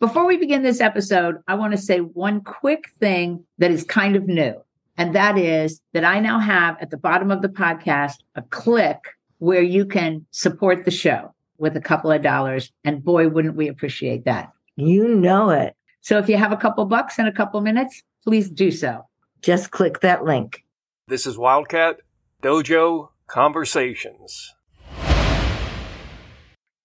Before we begin this episode, I want to say one quick thing that is kind of new. And that is that I now have at the bottom of the podcast a click where you can support the show with a couple of dollars. And boy, wouldn't we appreciate that. You know it. So if you have a couple bucks and a couple minutes, please do so. Just click that link. This is Wildcat Dojo Conversations.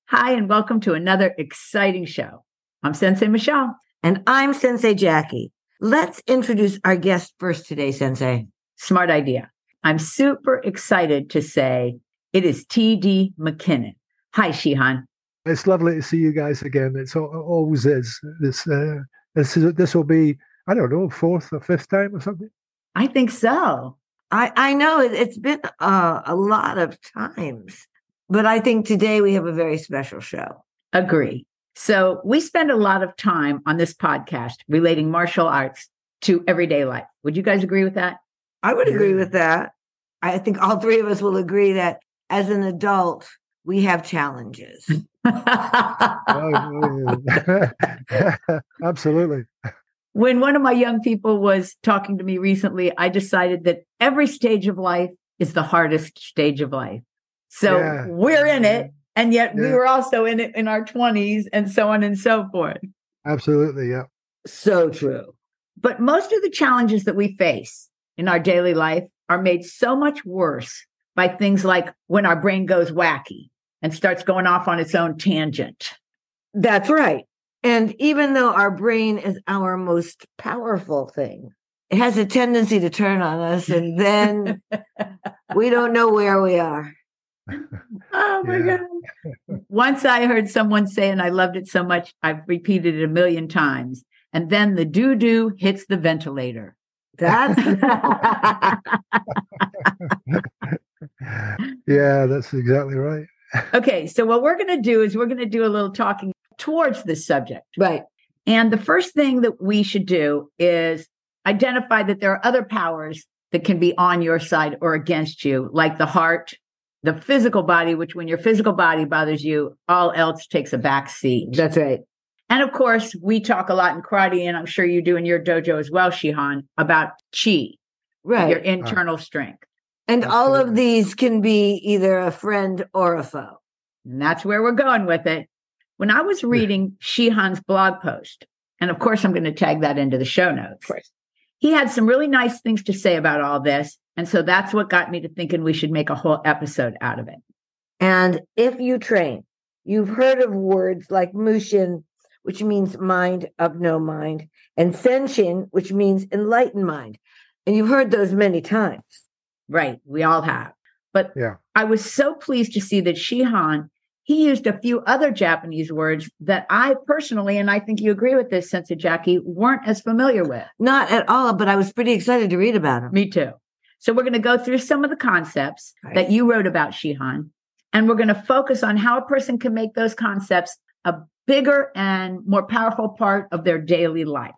Hi, and welcome to another exciting show. I'm Sensei Michelle. And I'm Sensei Jackie. Let's introduce our guest first today, Sensei. Smart idea. I'm super excited to say it is TD McKinnon. Hi, Shihan. It's lovely to see you guys again. It's always is. This uh, this is this will be I don't know fourth or fifth time or something. I think so. I I know it, has been uh, a lot of times, but I think today we have a very special show. Agree. So we spend a lot of time on this podcast relating martial arts to everyday life. Would you guys agree with that? I would agree with that. I think all three of us will agree that as an adult, we have challenges. Oh, oh, Absolutely. When one of my young people was talking to me recently, I decided that every stage of life is the hardest stage of life. So yeah. we're in it and yet yeah. we were also in it in our 20s and so on and so forth. Absolutely yeah. So true. But most of the challenges that we face in our daily life are made so much worse by things like when our brain goes wacky and starts going off on its own tangent. That's right. And even though our brain is our most powerful thing it has a tendency to turn on us and then we don't know where we are oh my yeah. God. Once I heard someone say, and I loved it so much, I've repeated it a million times. And then the doo doo hits the ventilator. That's yeah, that's exactly right. okay, so what we're going to do is we're going to do a little talking towards this subject. Right. And the first thing that we should do is identify that there are other powers that can be on your side or against you, like the heart, the physical body, which when your physical body bothers you, all else takes a back seat. That's right. And of course, we talk a lot in karate, and I'm sure you do in your dojo as well, Shihan, about chi, right? Your uh, internal strength. And all of these can be either a friend or a foe. And that's where we're going with it. When I was reading Shihan's blog post, and of course, I'm going to tag that into the show notes. Of course. He had some really nice things to say about all this. And so that's what got me to thinking we should make a whole episode out of it. And if you train, you've heard of words like Mushin, which means mind of no mind, and Senshin, which means enlightened mind. And you've heard those many times. Right. We all have. But yeah. I was so pleased to see that Shihan, he used a few other Japanese words that I personally, and I think you agree with this, Sensei Jackie, weren't as familiar with. Not at all, but I was pretty excited to read about them. Me too. So we're going to go through some of the concepts right. that you wrote about Shihan, and we're going to focus on how a person can make those concepts a bigger and more powerful part of their daily life.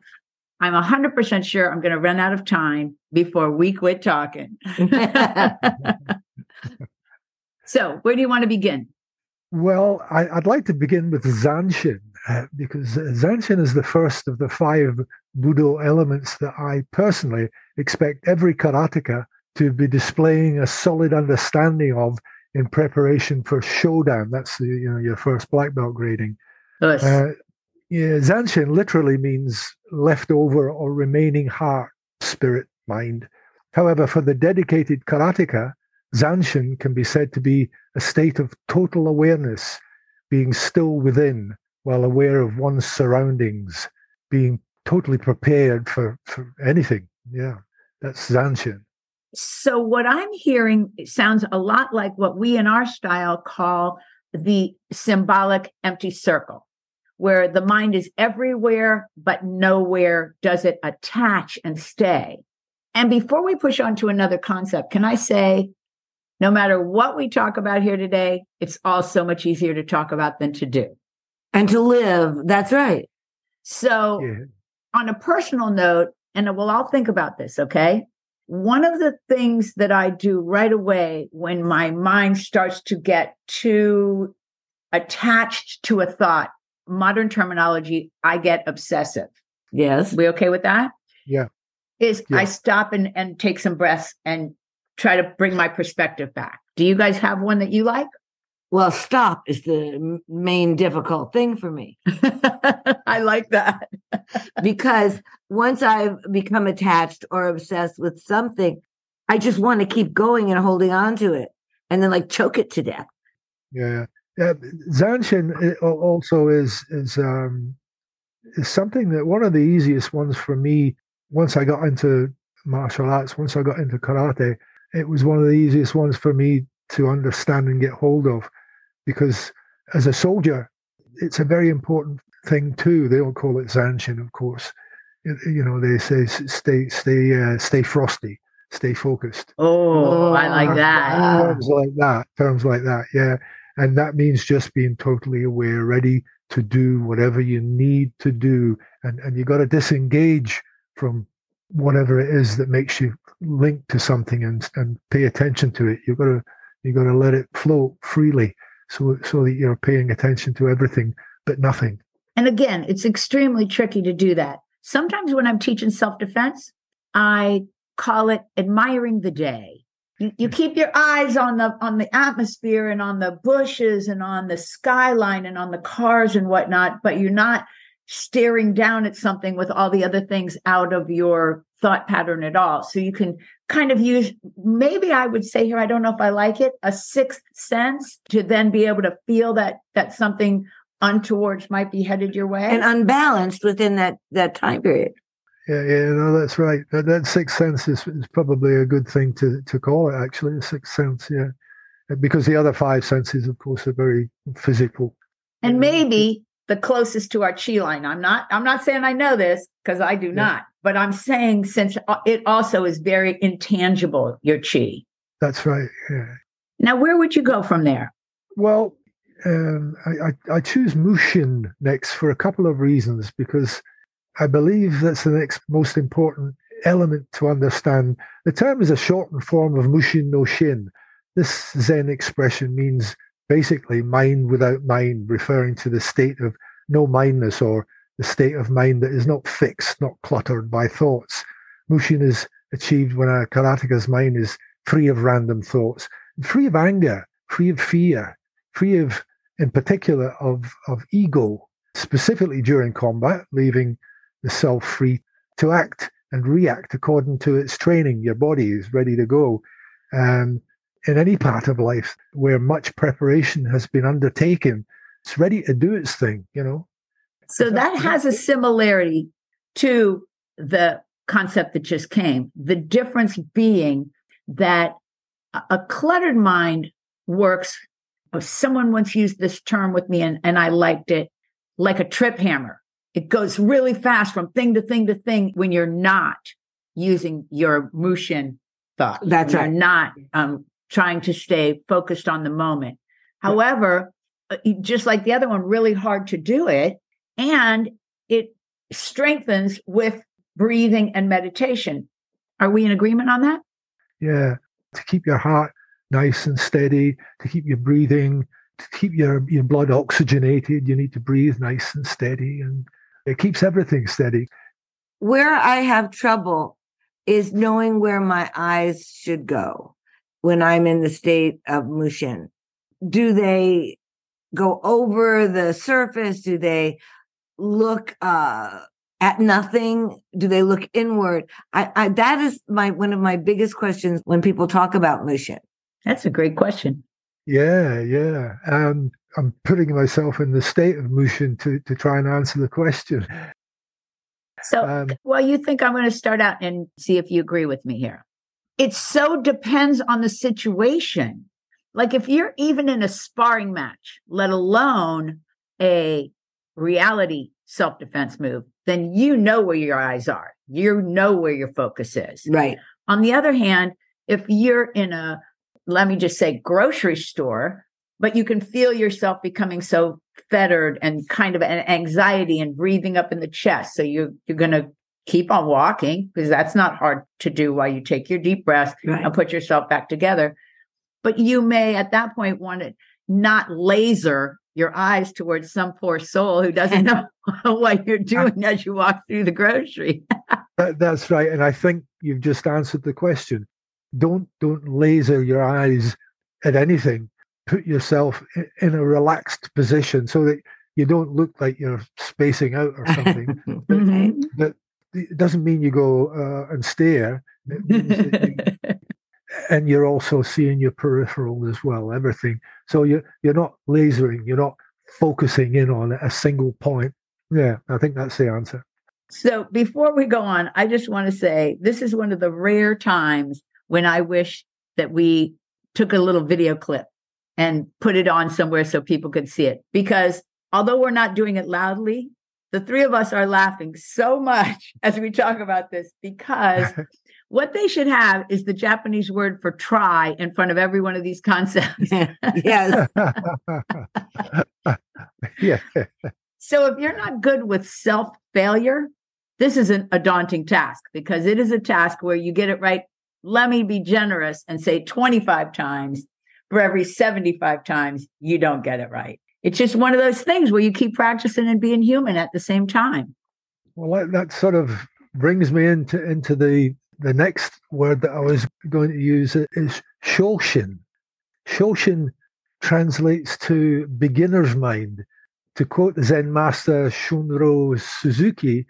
I'm 100% sure I'm going to run out of time before we quit talking. so, where do you want to begin? Well, I, would like to begin with Zanshin uh, because Zanshin is the first of the five Budo elements that I personally expect every karateka to be displaying a solid understanding of in preparation for Shodan. That's the, you know your first black belt grading. Nice. Uh, yeah, Zanshin literally means leftover or remaining heart, spirit, mind. However, for the dedicated karateka, Zanshin can be said to be a state of total awareness, being still within while aware of one's surroundings, being totally prepared for, for anything. Yeah, that's Zanshin. So what I'm hearing sounds a lot like what we in our style call the symbolic empty circle, where the mind is everywhere, but nowhere does it attach and stay. And before we push on to another concept, can I say, no matter what we talk about here today, it's all so much easier to talk about than to do. And to live. That's right. So, yeah. on a personal note, and we'll all think about this, okay? one of the things that I do right away when my mind starts to get too attached to a thought modern terminology, I get obsessive. Yes. We okay with that? Yeah. Is Yeah. I stop and, and take some breaths and try to bring my perspective back. Do you guys have one that you like? Well, stop is the main difficult thing for me I like that. because once I've become attached or obsessed with something, I just want to keep going and holding on to it and then like choke it to death. Yeah, yeah. Zanshin also is is um, is something that one of the easiest ones for me. Once I got into martial arts, once I got into karate, it was one of the easiest ones for me to understand and get hold of, because as a soldier, it's a very important thing too. They don't call it Zanshin, of course. You know, they say stay stay uh, stay frosty, stay focused. Oh, I like that. Terms like that terms like that yeah and that means just being totally aware ready to do whatever you need to do and and you got to disengage from whatever it is that makes you link to something and and pay attention to it you've got to you've got to let it flow freely so so that you're paying attention to everything but nothing And again, it's extremely tricky to do that. Sometimes when I'm teaching self defense, I call it admiring the day. You, you keep your eyes on the on the atmosphere and on the bushes and on the skyline and on the cars and whatnot, but you're not staring down at something with all the other things out of your thought pattern at all. So you can kind of use maybe I would say here, I don't know if I like it, a sixth sense to then be able to feel that that something untowards might be headed your way. And unbalanced within that that time period. yeah yeah no that's right that, that sixth sense is, is probably a good thing to to call it actually a sixth sense yeah because the other five senses of course are very physical and maybe the closest to our chi line. I'm not I'm not saying I know this because I do Yeah. not, but I'm saying since uh, it also is very intangible, your chi. That's right. Yeah. Now, where would you go from there? Well, um, I, I, I choose Mushin next for a couple of reasons because I believe that's the next most important element to understand. The term is a shortened form of Mushin no Shin. This Zen expression means basically mind without mind, referring to the state of no mindness or the state of mind that is not fixed, not cluttered by thoughts. Mushin is achieved when a karateka's mind is free of random thoughts, free of anger, free of fear, free of, in particular, of, of ego, specifically during combat, leaving the self free to act and react according to its training. Your body is ready to go. Um, in any part of life where much preparation has been undertaken, it's ready to do its thing, you know. So that- that is that has a similarity to the concept that just came. The difference being that a- a cluttered mind works. oh, Someone once used this term with me, and, and I liked it like a trip hammer. It goes really fast from thing to thing to thing when you're not using your Mushin thought. That's right. You're not um, trying to stay focused on the moment. However, uh, just like the other one, really hard to do it. And it strengthens with breathing and meditation. Are we in agreement on that? Yeah, to keep your heart nice and steady, to keep your breathing, to keep your, your blood oxygenated, you need to breathe nice and steady, and it keeps everything steady. Where I have trouble is knowing where my eyes should go when I'm in the state of Mushin. Do they go over the surface? Do they look uh, at nothing? Do they look inward? I, I that is my one of my biggest questions when people talk about Mushin. That's a great question. Yeah, yeah. Um, I'm putting myself in the state of Mushin to, to try and answer the question. So, Um, well, you think I'm going to start out and see if you agree with me here. It so depends on the situation. Like if you're even in a sparring match, let alone a reality self defense move, then you know where your eyes are. You know where your focus is. Right. On the other hand, if you're in a, let me just say, grocery store, but you can feel yourself becoming so fettered and kind of an anxiety and breathing up in the chest. So you're, you're going to keep on walking because that's not hard to do while you take your deep breath Right. and put yourself back together. But you may at that point want to not laser your eyes towards some poor soul who doesn't know what you're doing as you walk through the grocery. That, that's right, and I think you've just answered the question. Don't don't laser your eyes at anything. Put yourself in a relaxed position so that you don't look like you're spacing out or something. Mhm. But it doesn't mean you go uh, and stare. It means that you- and you're also seeing your peripheral as well, everything. So you're you're not lasering, you're not focusing in on a single point. Yeah, I think that's the answer. So before we go on, I just want to say this is one of the rare times when I wish that we took a little video clip and put it on somewhere so people could see it. Because although we're not doing it loudly, the three of us are laughing so much as we talk about this because what they should have is the Japanese word for try in front of every one of these concepts. yes. yeah, So if you're not good with self failure, this isn't a daunting task because it is a task where you get it right. Let me be generous and say 25 times for every 75 times you don't get it right. It's just one of those things where you keep practicing and being human at the same time. well, that, that sort of brings me into into the the next word that I was going to use is shoshin. Shoshin translates to beginner's mind. To quote the Zen master Shunryu Suzuki,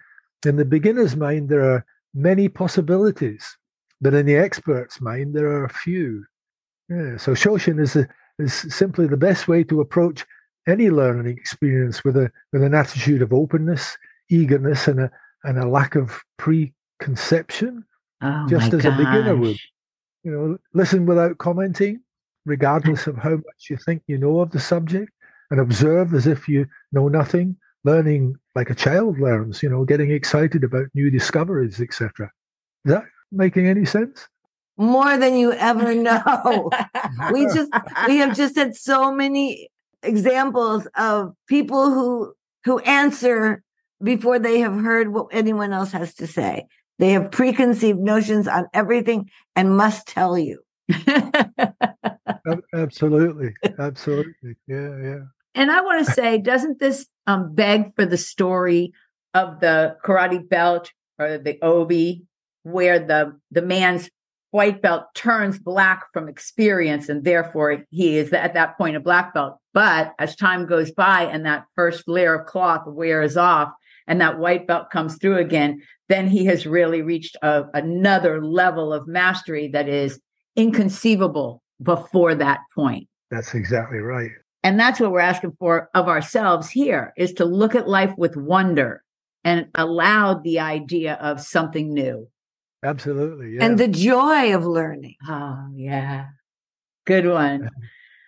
in the beginner's mind there are many possibilities, but in the expert's mind there are few. Yeah, so shoshin is is simply the best way to approach any learning experience with a with an attitude of openness, eagerness, and a and a lack of preconception. Oh, Just my as a beginner would. You know, listen without commenting, regardless of how much you think you know of the subject, and observe as if you know nothing. Learning like a child learns. You know, getting excited about new discoveries, etc. Is that making any sense? More than you ever know. we just we have just had so many examples of people who who answer before they have heard what anyone else has to say. They have preconceived notions on everything and must tell you. Absolutely, absolutely. Yeah, yeah. And I want to say, doesn't this um, beg for the story of the karate belt or the obi, where the the man's white belt turns black from experience, and therefore he is at that point a black belt. But as time goes by, and that first layer of cloth wears off, and that white belt comes through again, then he has really reached a, another level of mastery that is inconceivable before that point. That's exactly right. And that's what we're asking for of ourselves here is to look at life with wonder and allow the idea of something new. Absolutely. Yeah. And the joy of learning. Oh, yeah. Good one.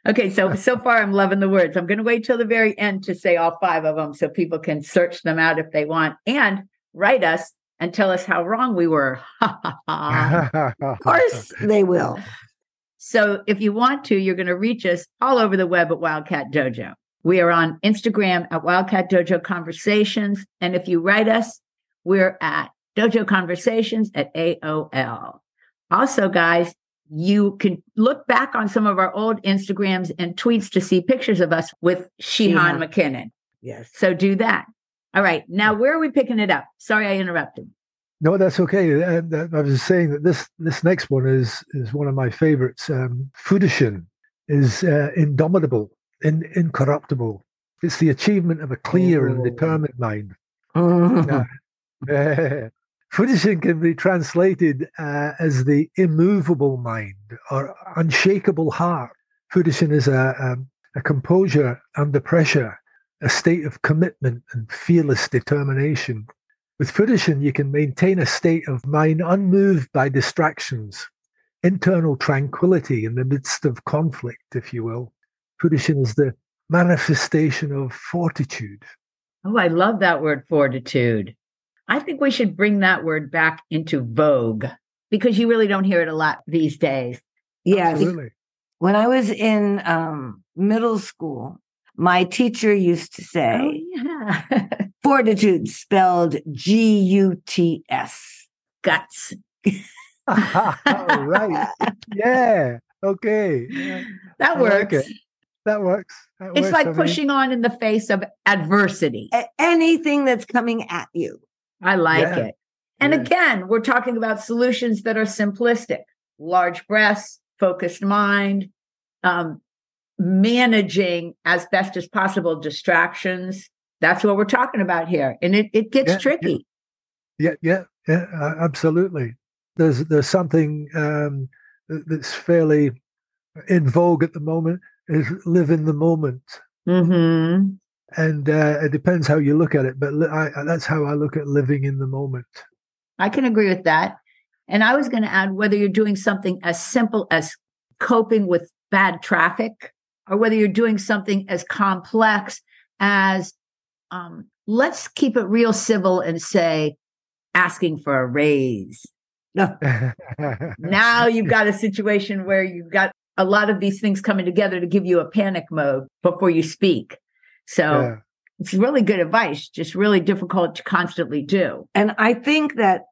Okay, so so far I'm loving the words. I'm going to wait till the very end to say all five of them so people can search them out if they want and write us and tell us how wrong we were. Of course they will. So if you want to, you're going to reach us all over the web at Wildcat Dojo. We are on Instagram at Wildcat Dojo Conversations. And if you write us, we're at Dojo Conversations at AOL. Also, guys, you can look back on some of our old Instagrams and tweets to see pictures of us with Shihan Shihan. McKinnon. Yes. So do that. All right. Now, where are we picking it up? Sorry, I interrupted. No, that's okay. Uh, I was saying that this this next one is is one of my favorites. Um, Fudoshin is uh, indomitable, in, incorruptible. It's the achievement of a clear and Oh. determined mind. Mhm. Fudoshin can be translated uh, as the immovable mind or unshakable heart. Fudoshin is a, um, a composure under pressure, a state of commitment and fearless determination. With Fudoshin, you can maintain a state of mind unmoved by distractions, internal tranquility in the midst of conflict, if you will. Fudoshin is the manifestation of fortitude. Oh, I love that word fortitude. I think we should bring that word back into vogue because you really don't hear it a lot these days. Yes. Absolutely. When I was in um, middle school, my teacher used to Oh, say yeah. fortitude spelled G U T S. Guts. right. Yeah. Okay. Yeah. That I like works. that works. That It's works like for me. pushing on in the face of adversity. A- anything that's coming at you. I like Yeah. it. And Yeah. again, we're talking about solutions that are simplistic, large breaths, focused mind, um, managing as best as possible distractions. That's what we're talking about here. And it, it gets Yeah, tricky. Yeah, yeah, yeah, uh, absolutely. There's there's something um, that's fairly in vogue at the moment is live in the moment, hmm and uh, it depends how you look at it. But li- I, that's how I look at living in the moment. I can agree with that. And I was going to add whether you're doing something as simple as coping with bad traffic or whether you're doing something as complex as um, let's keep it real civil and say asking for a raise. Now you've got a situation where you've got a lot of these things coming together to give you a panic mode before you speak. So Yeah. it's really good advice, just really difficult to constantly do. And I think that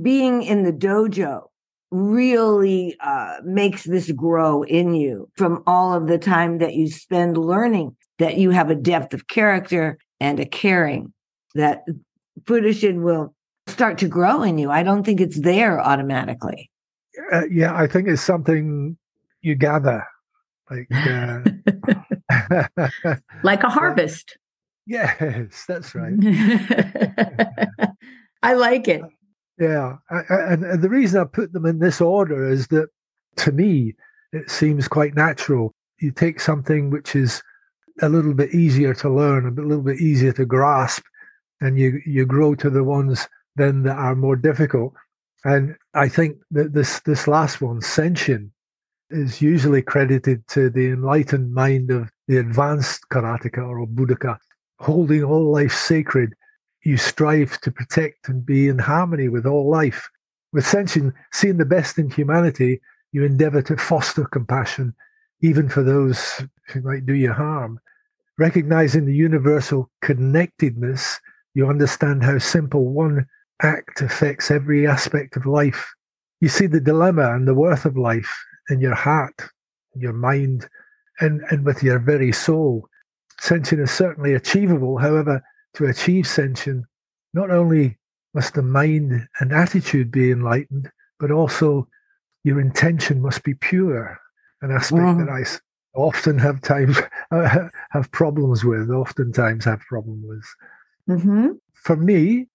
being in the dojo really uh, makes this grow in you from all of the time that you spend learning that you have a depth of character and a caring that Buddhism will start to grow in you. I don't think it's there automatically. Uh, yeah, I think it's something you gather. Like, uh, like a harvest. yes, that's right. I like it. Uh, yeah, I, I- and, and the reason I put them in this order is that to me it seems quite natural. You take something which is a little bit easier to learn, a little bit easier to grasp, and you you grow to the ones then that are more difficult. And I think that this this last one, Senshin, is usually credited to the enlightened mind of the advanced karateka or Budoka, holding all life sacred you strive to protect and be in harmony with all life. With Senshin, seeing the best in humanity, you endeavor to foster compassion, even for those who might do you harm. Recognizing the universal connectedness, you understand how simple one act affects every aspect of life. You see the dilemma and the worth of life in your heart, your mind, and, and with your very soul. Senshin is certainly achievable. However, to achieve Senshin, not only must the mind and attitude be enlightened, but also your intention must be pure. An aspect Mhm. that I often have times have problems with. Oftentimes have problem with. hmm For me,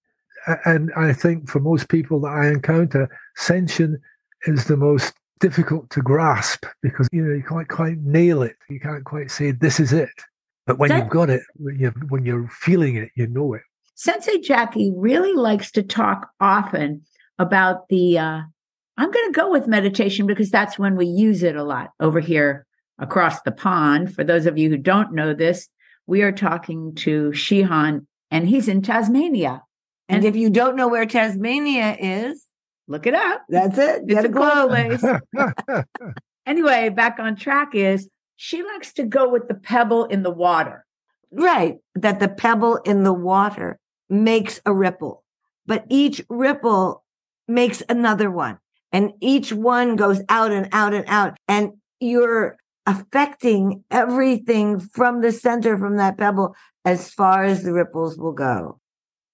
and I think for most people that I encounter, Senshin is the most difficult to grasp because you know you can't quite nail it. You can't quite say this is it. But when That- you've got it, when you're, when you're feeling it, you know it. Sensei Jackie really likes to talk often about the. Uh, I'm going to go with meditation because that's when we use it a lot over here across the pond. For those of you who don't know this, we are talking to Shihan, and he's in Tasmania. And if you don't know where Tasmania is, Look it up. that's it. It's a cool close. place. Anyway, back on track is she likes to go with the pebble in the water. Right. That the pebble in the water makes a ripple, but each ripple makes another one. And each one goes out and out and out. And you're affecting everything from the center from that pebble as far as the ripples will go.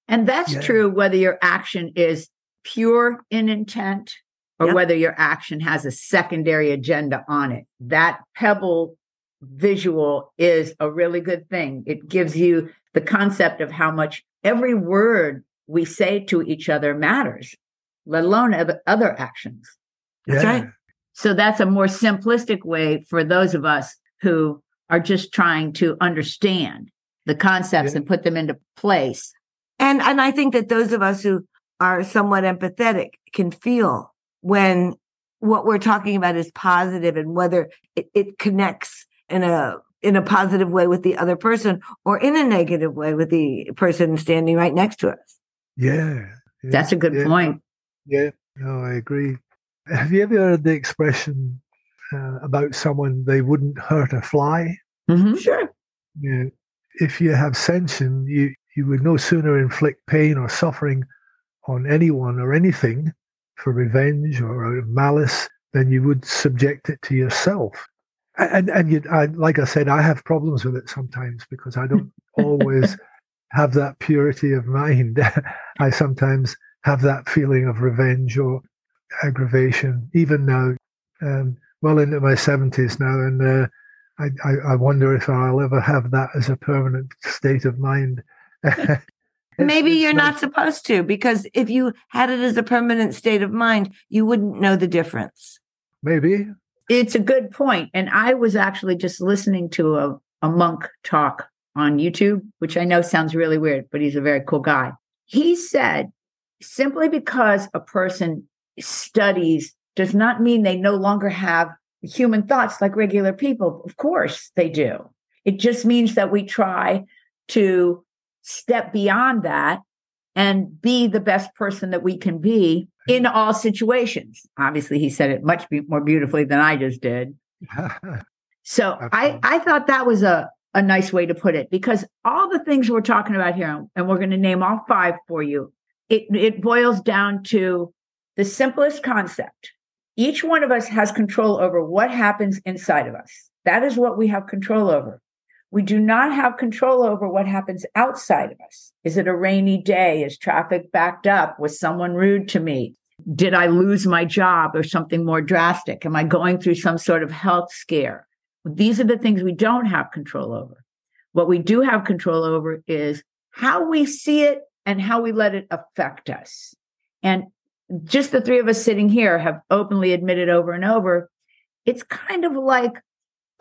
And that's Yeah. true whether your action is pure in intent or Yep. whether your action has a secondary agenda on it. That pebble visual is a really good thing. It gives you the concept of how much every word we say to each other matters, let alone other actions. That's right. So that's a more simplistic way for those of us who are just trying to understand the concepts Yeah. and put them into place. And and I think that those of us who are somewhat empathetic can feel when what we're talking about is positive and whether it, it connects in a in a positive way with the other person or in a negative way with the person standing right next to us. Yeah. yeah, That's a good yeah, point. Yeah, no, I agree. Have you ever heard the expression uh, about someone they wouldn't hurt a fly? Mhm. Sure. Yeah. If you have Senshin, you, you would no sooner inflict pain or suffering on anyone or anything for revenge or out of malice then you would subject it to yourself. And and you, I, like I said, I have problems with it sometimes because I don't always have that purity of mind. I sometimes have that feeling of revenge or aggravation, even now, um, well into my seventies now, and uh, I, I, I wonder if I'll ever have that as a permanent state of mind. Maybe you're not supposed to, because if you had it as a permanent state of mind, you wouldn't know the difference. Maybe. It's a good point. And I was actually just listening to a, a monk talk on YouTube, which I know sounds really weird, but he's a very cool guy. He said simply because a person studies does not mean they no longer have human thoughts like regular people. Of course they do. It just means that we try to step beyond that and be the best person that we can be in mm-hmm. all situations. Obviously, he said it much be- more beautifully than I just did. So I, I thought that was a, a nice way to put it because all the things we're talking about here, and we're going to name all five for you, it, it boils down to the simplest concept. Each one of us has control over what happens inside of us. That is what we have control over. We do not have control over what happens outside of us. Is it a rainy day? Is traffic backed up? Was someone rude to me? Did I lose my job or something more drastic? Am I going through some sort of health scare? These are the things we don't have control over. What we do have control over is how we see it and how we let it affect us. And just the three of us sitting here have openly admitted over and over it's kind of like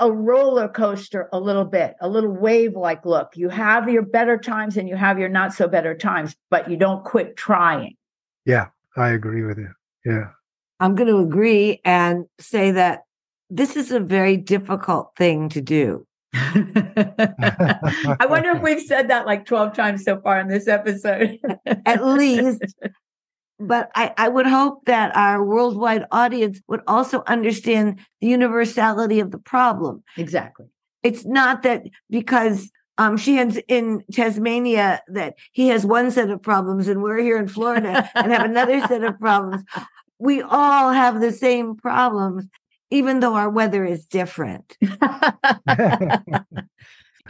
a roller coaster a little bit, a little wave like look. You have your better times and you have your not so better times, but you don't quit trying. yeah, I agree with you. Yeah. I'm going to agree and say that this is a very difficult thing to do. I wonder if we've said that like 12 times so far in this episode. At least. But I, I would hope that our worldwide audience would also understand the universality of the problem. exactly. It's not that because um, Shihan's in Tasmania that he has one set of problems and we're here in Florida and have another set of problems. We all have the same problems, even though our weather is different.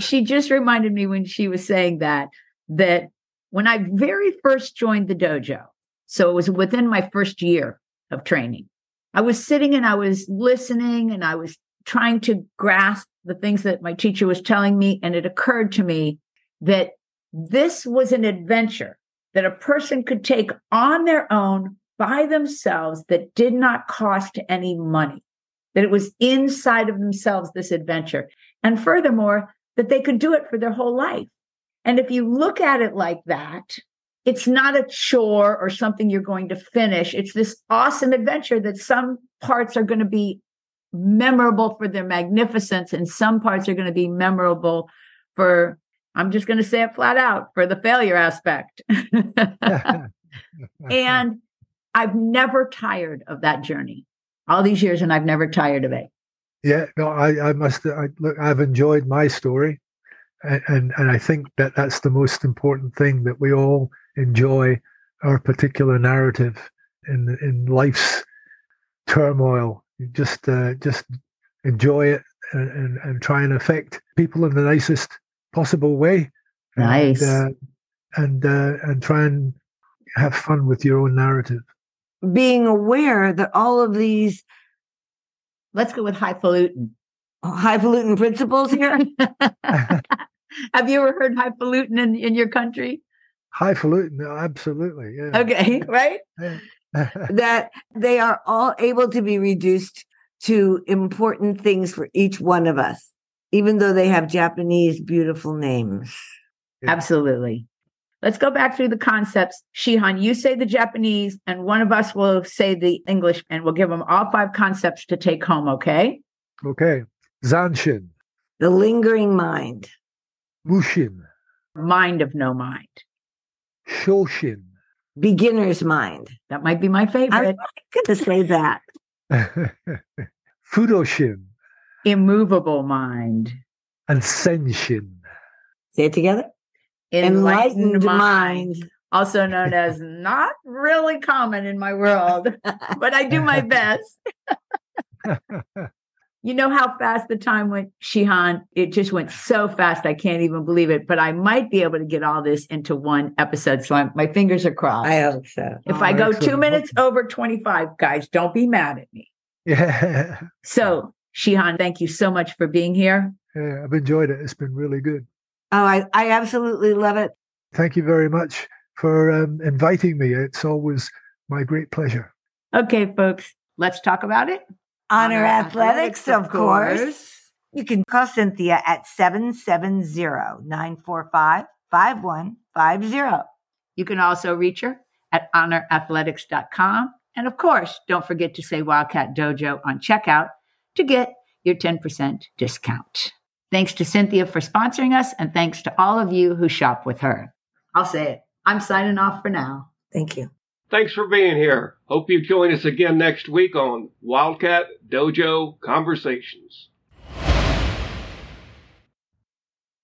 she just reminded me when she was saying that that when I very first joined the dojo, so it was within my first year of training, I was sitting and I was listening and I was trying to grasp the things that my teacher was telling me. And it occurred to me that this was an adventure that a person could take on their own by themselves that did not cost any money, that it was inside of themselves, this adventure. And furthermore, that they could do it for their whole life. And if you look at it like that, it's not a chore or something you're going to finish. It's this awesome adventure that some parts are going to be memorable for their magnificence and some parts are going to be memorable for, I'm just going to say it flat out, for the failure aspect. and I've never tired of that journey all these years, and I've never tired of it. Yeah, no, I, I must. I, look, I've enjoyed my story, and, and and I think that that's the most important thing that we all enjoy our particular narrative in in life's turmoil. Just uh, just enjoy it and, and and try and affect people in the nicest possible way. Nice. And uh, and, uh, and try and have fun with your own narrative. Being aware that all of these Let's go with highfalutin. highfalutin principles here Have you ever heard highfalutin in, in your country? Highfalutin, no, absolutely. Yeah. Okay, right? that they are all able to be reduced to important things for each one of us, even though they have Japanese beautiful names. Yeah. Absolutely. Let's go back through the concepts. Shihan, you say the Japanese, and one of us will say the English, and we'll give them all five concepts to take home, okay? okay. Zanshin, The lingering mind, Mushin, Mind of no mind. Shoshin, beginner's mind. That might be my I favorite. was going to say that. Fudoshin, Immovable mind. and Senshin. Say it together. Enlightened mind. also known as not really common in my world, but I do my best. You know how fast the time went, Shihan? It just went so fast. I can't even believe it. But I might be able to get all this into one episode. So I'm, my fingers are crossed. I hope so. if Oh, I go two excellent. minutes over 25, guys, don't be mad at me. Yeah. So, Shihan, thank you so much for being here. yeah, I've enjoyed it. It's been really good. Oh, I, I absolutely love it. Thank you very much for um, inviting me. It's always my great pleasure. Okay, folks, let's talk about it. Honor Honor Athletics, Athletics, of course. course. You can call Cynthia at 770-945-5150. You can also reach her at honorathletics.com. And of course, don't forget to say Wildcat Dojo on checkout to get your 10% discount. Thanks to Cynthia for sponsoring us, and thanks to all of you who shop with her. I'll say it. I'm signing off for now. Thank you. Thanks for being here. Hope you join us again next week on Wildcat Dojo Conversations.